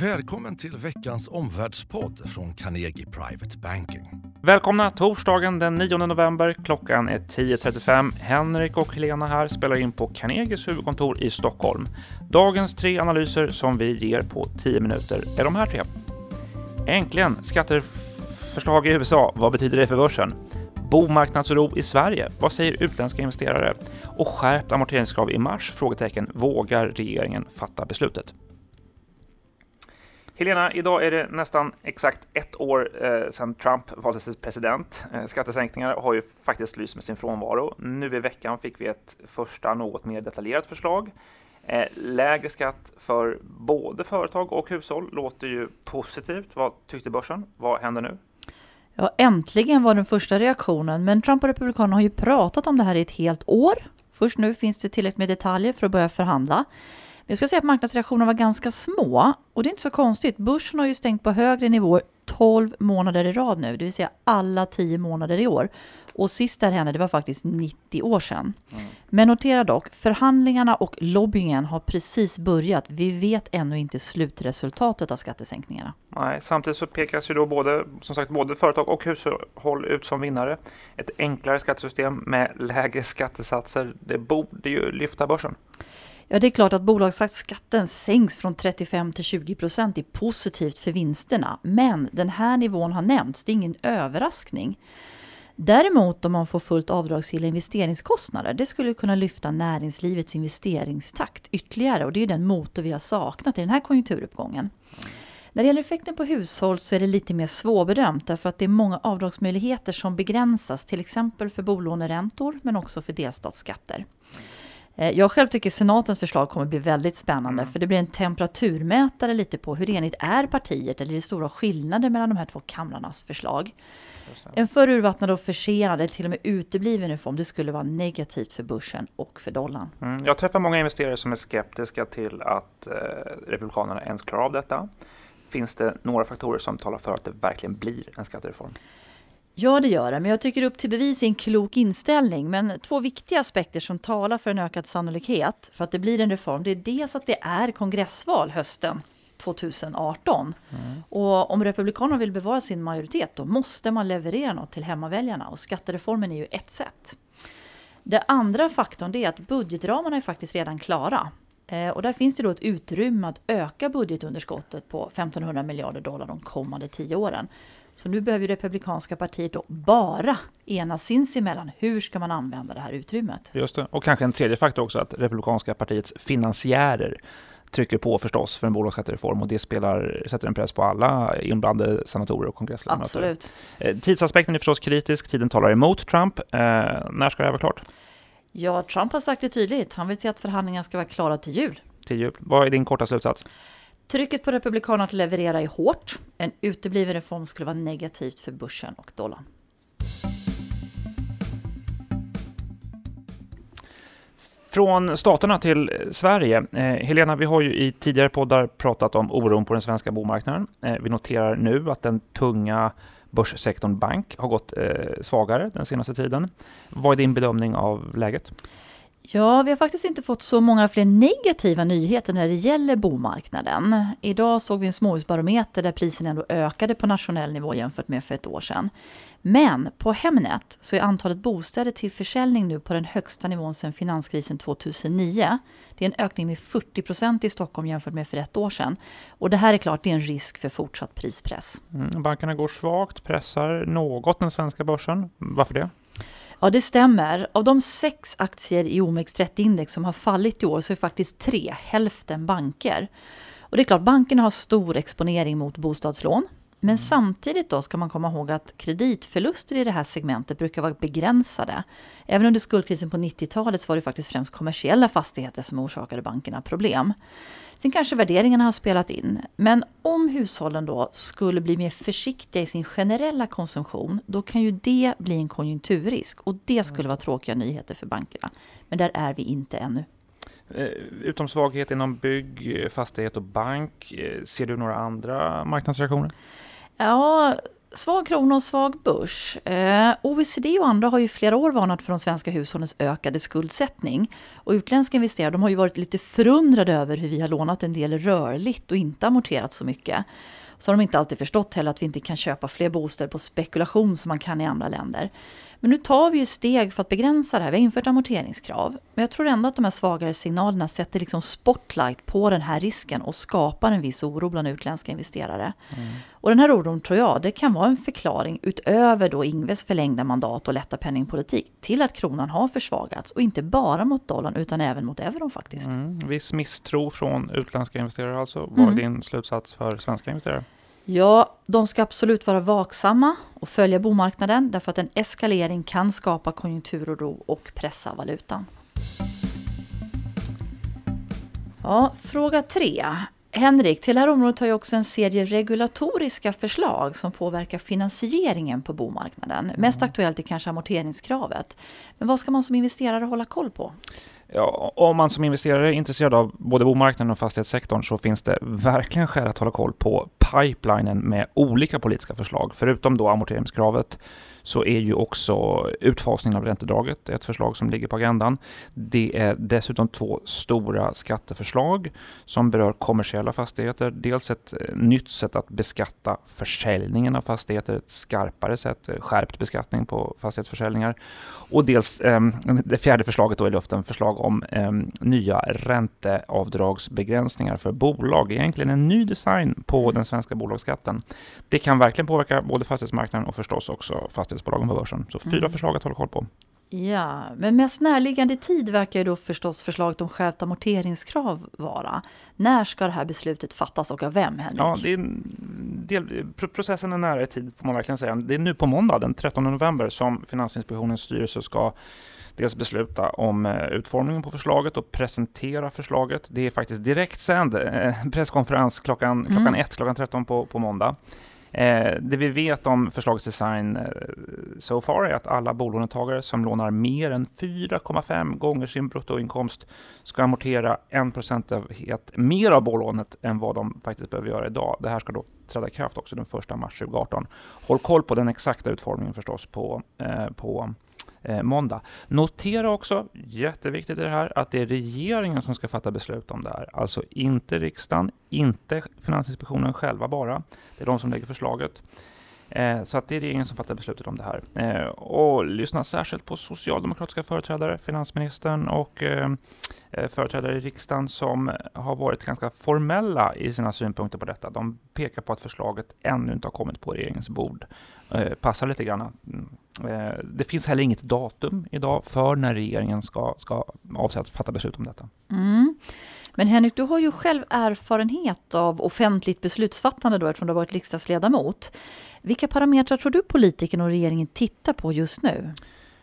Välkommen till veckans omvärldspodd från Carnegie Private Banking. Välkomna torsdagen den 9 november. Klockan är 10.35. Henrik och Helena här spelar in på Carnegies huvudkontor i Stockholm. Dagens tre analyser som vi ger på 10 minuter är de här tre. Äntligen skatteförslag i USA. Vad betyder det för börsen? Bomarknadsoro i Sverige. Vad säger utländska investerare? Och skärpt amorteringskrav i mars? Frågetecken. Vågar regeringen fatta beslutet? Helena, idag är det nästan exakt ett år eh, sedan Trump valdes till president. Eh, skattesänkningar har ju faktiskt lyst med sin frånvaro. Nu i veckan fick vi ett första något mer detaljerat förslag. Eh, lägre skatt för både företag och hushåll låter ju positivt. Vad tyckte börsen? Vad händer nu? Ja, äntligen var den första reaktionen, men Trump och Republikanerna har ju pratat om det här i ett helt år. Först nu finns det tillräckligt med detaljer för att börja förhandla. Jag skulle säga att marknadsreaktionerna var ganska små och det är inte så konstigt. Börsen har ju stängt på högre nivåer 12 månader i rad nu, det vill säga alla 10 månader i år. Och sist där hände, det var faktiskt 90 år sedan. Mm. Men notera dock, förhandlingarna och lobbyingen har precis börjat. Vi vet ännu inte slutresultatet av skattesänkningarna. Nej, samtidigt så pekas ju då både, som sagt, både företag och hushåll ut som vinnare. Ett enklare skattesystem med lägre skattesatser, det borde ju lyfta börsen. Ja, det är klart att bolagsskatten sänks från 35 till 20 procent är positivt för vinsterna. Men den här nivån har nämnts, det är ingen överraskning. Däremot om man får fullt avdragsgilla investeringskostnader, det skulle kunna lyfta näringslivets investeringstakt ytterligare och det är den motor vi har saknat i den här konjunkturuppgången. När det gäller effekten på hushåll så är det lite mer svårbedömt därför att det är många avdragsmöjligheter som begränsas, till exempel för bolåneräntor men också för delstatsskatter. Eh, jag själv tycker senatens förslag kommer bli väldigt spännande mm. för det blir en temperaturmätare lite på hur enigt är partiet eller det är stora skillnader mellan de här två kamrarnas förslag. En för urvattnad och försenad eller till och med utebliven reform det skulle vara negativt för börsen och för dollarn. Mm. Jag träffar många investerare som är skeptiska till att eh, Republikanerna ens klarar av detta. Finns det några faktorer som talar för att det verkligen blir en skattereform? Ja, det gör det, men jag tycker upp till bevis är en klok inställning. Men två viktiga aspekter som talar för en ökad sannolikhet för att det blir en reform, det är dels att det är kongressval hösten 2018. Mm. Och om Republikanerna vill bevara sin majoritet, då måste man leverera något till hemmaväljarna och skattereformen är ju ett sätt. Det andra faktorn är att budgetramarna är faktiskt redan klara. Eh, och där finns det då ett utrymme att öka budgetunderskottet på 1500 miljarder dollar de kommande tio åren. Så nu behöver Republikanska partiet då bara enas sinsemellan. Hur ska man använda det här utrymmet? Just det. Och kanske en tredje faktor också, att Republikanska partiets finansiärer trycker på förstås för en bolagsskattereform och det spelar, sätter en press på alla inblandade senatorer och kongressledamöter. Absolut. Eh, tidsaspekten är förstås kritisk, tiden talar emot Trump. Eh, när ska det här vara klart? Ja, Trump har sagt det tydligt. Han vill se att förhandlingarna ska vara klara till jul. Till jul. Vad är din korta slutsats? Trycket på Republikanerna att leverera är hårt. En utebliven reform skulle vara negativt för börsen och dollarn. Från staterna till Sverige. Eh, Helena, vi har ju i tidigare poddar pratat om oron på den svenska bomarknaden. Eh, vi noterar nu att den tunga börssektorn bank har gått eh, svagare den senaste tiden. Vad är din bedömning av läget? Ja, vi har faktiskt inte fått så många fler negativa nyheter när det gäller bomarknaden. Idag såg vi en småhusbarometer där priserna ändå ökade på nationell nivå jämfört med för ett år sedan. Men på Hemnet så är antalet bostäder till försäljning nu på den högsta nivån sedan finanskrisen 2009. Det är en ökning med 40 procent i Stockholm jämfört med för ett år sedan. Och det här är klart, det är en risk för fortsatt prispress. Mm, bankerna går svagt, pressar något den svenska börsen. Varför det? Ja, det stämmer. Av de sex aktier i OMX30-index som har fallit i år så är faktiskt tre, hälften banker. Och det är klart, bankerna har stor exponering mot bostadslån. Men mm. samtidigt då ska man komma ihåg att kreditförluster i det här segmentet brukar vara begränsade. Även under skuldkrisen på 90-talet var det faktiskt främst kommersiella fastigheter som orsakade bankerna problem. Sen kanske värderingarna har spelat in. Men om hushållen då skulle bli mer försiktiga i sin generella konsumtion, då kan ju det bli en konjunkturrisk. Och det skulle vara tråkiga nyheter för bankerna. Men där är vi inte ännu. Eh, utom svaghet inom bygg, eh, fastighet och bank, eh, ser du några andra marknadsreaktioner? Ja, svag krona och svag börs. OECD och andra har ju flera år varnat för de svenska hushållens ökade skuldsättning. Och utländska investerare de har ju varit lite förundrade över hur vi har lånat en del rörligt och inte amorterat så mycket. Så har de inte alltid förstått heller att vi inte kan köpa fler bostäder på spekulation som man kan i andra länder. Men nu tar vi ju steg för att begränsa det här. Vi har infört amorteringskrav. Men jag tror ändå att de här svagare signalerna sätter liksom spotlight på den här risken och skapar en viss oro bland utländska investerare. Mm. Och den här oron tror jag, det kan vara en förklaring utöver då Ingves förlängda mandat och lätta penningpolitik till att kronan har försvagats och inte bara mot dollarn utan även mot euron faktiskt. Mm. Viss misstro från utländska investerare alltså. Vad är mm. din slutsats för svenska investerare? Ja, de ska absolut vara vaksamma och följa bomarknaden därför att en eskalering kan skapa konjunkturoro och pressa valutan. Ja, fråga tre. Henrik, till det här området har ju också en serie regulatoriska förslag som påverkar finansieringen på bomarknaden. Mm. Mest aktuellt är kanske amorteringskravet. Men vad ska man som investerare hålla koll på? Ja, om man som investerare är intresserad av både bomarknaden och fastighetssektorn så finns det verkligen skäl att hålla koll på pipelinen med olika politiska förslag. Förutom då amorteringskravet så är ju också utfasningen av räntedraget ett förslag som ligger på agendan. Det är dessutom två stora skatteförslag som berör kommersiella fastigheter. Dels ett eh, nytt sätt att beskatta försäljningen av fastigheter, ett skarpare sätt, eh, skärpt beskattning på fastighetsförsäljningar. Och dels eh, det fjärde förslaget då i luften, förslag om eh, nya ränteavdragsbegränsningar för bolag. Egentligen en ny design på den svenska bolagsskatten. Det kan verkligen påverka både fastighetsmarknaden och förstås också fastighetsmarknaden fastighetsbolagen på börsen. Så fyra mm. förslag att hålla koll på. Ja, men mest närliggande tid verkar ju då förstås förslaget om skärpt amorteringskrav vara. När ska det här beslutet fattas och av vem, Henrik? Ja, det är del, processen är nära i tid, får man verkligen säga. Det är nu på måndag, den 13 november, som Finansinspektionens styrelse ska dels besluta om eh, utformningen på förslaget och presentera förslaget. Det är faktiskt direktsänd eh, presskonferens klockan, klockan mm. ett, klockan 13 på, på måndag. Eh, det vi vet om förslagets design eh, so far är att alla bolånetagare som lånar mer än 4,5 gånger sin bruttoinkomst ska amortera en procentenhet mer av bolånet än vad de faktiskt behöver göra idag. Det här ska då träda i kraft också den 1 mars 2018. Håll koll på den exakta utformningen förstås på, eh, på eh, måndag. Notera också, jätteviktigt i det här, att det är regeringen som ska fatta beslut om det här. Alltså inte riksdagen, inte Finansinspektionen själva bara. Det är de som lägger förslaget. Eh, så att det är regeringen som fattar beslutet om det här. Eh, och lyssna särskilt på socialdemokratiska företrädare, finansministern och eh, företrädare i riksdagen som har varit ganska formella i sina synpunkter på detta. De pekar på att förslaget ännu inte har kommit på regeringens bord. Passar lite grann. Mm, det finns heller inget datum idag för när regeringen ska, ska avse att fatta beslut om detta. Mm. Men Henrik, du har ju själv erfarenhet av offentligt beslutsfattande då, eftersom du har varit riksdagsledamot. Vilka parametrar tror du politikerna och regeringen tittar på just nu?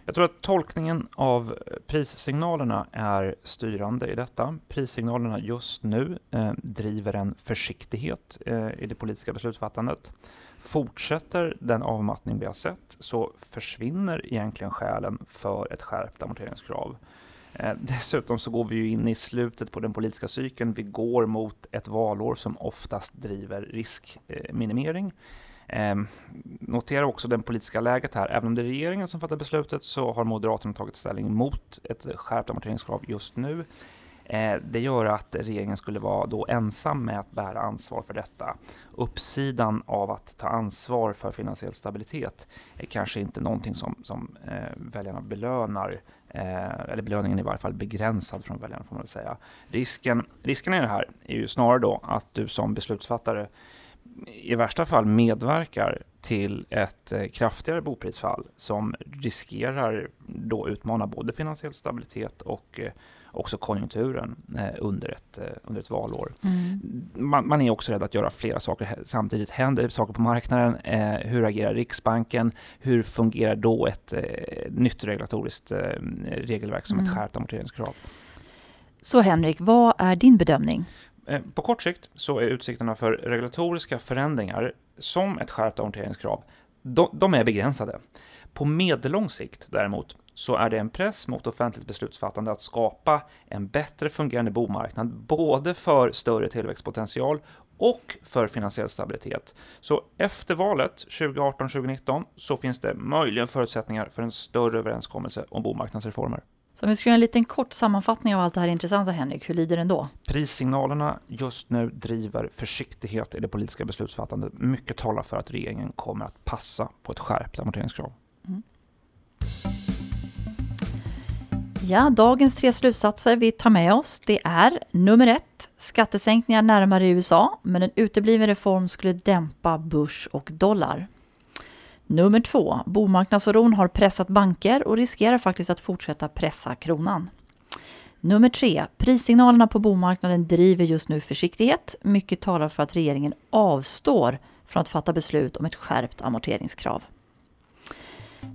Jag tror att tolkningen av prissignalerna är styrande i detta. Prissignalerna just nu eh, driver en försiktighet eh, i det politiska beslutsfattandet. Fortsätter den avmattning vi har sett så försvinner egentligen skälen för ett skärpt amorteringskrav. Eh, dessutom så går vi ju in i slutet på den politiska cykeln. Vi går mot ett valår som oftast driver riskminimering. Eh, Ehm, notera också det politiska läget här. Även om det är regeringen som fattar beslutet så har Moderaterna tagit ställning mot ett skärpt amorteringskrav just nu. Eh, det gör att regeringen skulle vara då ensam med att bära ansvar för detta. Uppsidan av att ta ansvar för finansiell stabilitet är kanske inte någonting som, som eh, väljarna belönar Eh, eller belöningen är i varje fall begränsad från väljarna får man väl säga. Risken, risken i det här är ju snarare då att du som beslutsfattare i värsta fall medverkar till ett eh, kraftigare boprisfall som riskerar då utmana både finansiell stabilitet och eh, också konjunkturen eh, under, ett, under ett valår. Mm. Man, man, är också rädd att göra flera saker samtidigt. Händer saker på marknaden? Eh, hur agerar Riksbanken? Hur fungerar då ett eh, nytt regulatoriskt eh, regelverk som mm. ett skärpt amorteringskrav? Så Henrik, vad är din bedömning? Eh, på kort sikt så är utsikterna för regulatoriska förändringar som ett skärpt amorteringskrav, de, de är begränsade. På medellång sikt däremot så är det en press mot offentligt beslutsfattande att skapa en bättre fungerande bomarknad, både för större tillväxtpotential och för finansiell stabilitet. Så efter valet 2018-2019 så finns det möjligen förutsättningar för en större överenskommelse om bomarknadsreformer. Så om vi ska göra en liten kort sammanfattning av allt det här intressanta Henrik, hur lyder den då? Prissignalerna just nu driver försiktighet i det politiska beslutsfattandet. Mycket talar för att regeringen kommer att passa på ett skärpt amorteringskrav. Mm. Ja, dagens tre slutsatser vi tar med oss det är nummer ett, skattesänkningar närmare USA, men en utebliven reform skulle dämpa börs och dollar. Nummer två, bomarknadsoron har pressat banker och riskerar faktiskt att fortsätta pressa kronan. Nummer tre, prissignalerna på bomarknaden driver just nu försiktighet. Mycket talar för att regeringen avstår från att fatta beslut om ett skärpt amorteringskrav.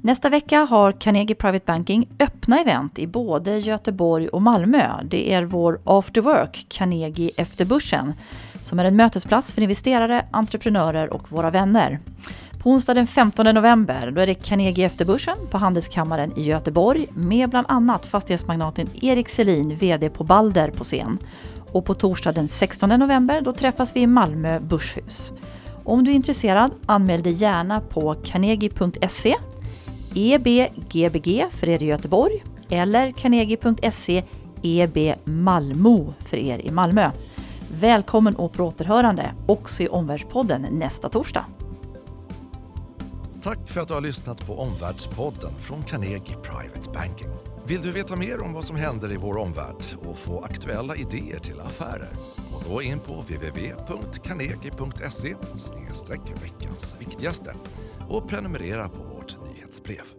Nästa vecka har Carnegie Private Banking öppna event i både Göteborg och Malmö. Det är vår After Work, Carnegie efter börsen, som är en mötesplats för investerare, entreprenörer och våra vänner. Onsdag den 15 november då är det Carnegie Efterbörsen på Handelskammaren i Göteborg med bland annat fastighetsmagnaten Erik Selin, VD på Balder på scen. Och på torsdag den 16 november då träffas vi i Malmö Börshus. Om du är intresserad, anmäl dig gärna på carnegie.se, EBGBG för er i Göteborg eller carnegie.se EB Malmo för er i Malmö. Välkommen och på återhörande också i Omvärldspodden nästa torsdag. Tack för att du har lyssnat på Omvärldspodden från Carnegie Private Banking. Vill du veta mer om vad som händer i vår omvärld och få aktuella idéer till affärer? Gå då in på www.carnegie.se veckans viktigaste och prenumerera på vårt nyhetsbrev.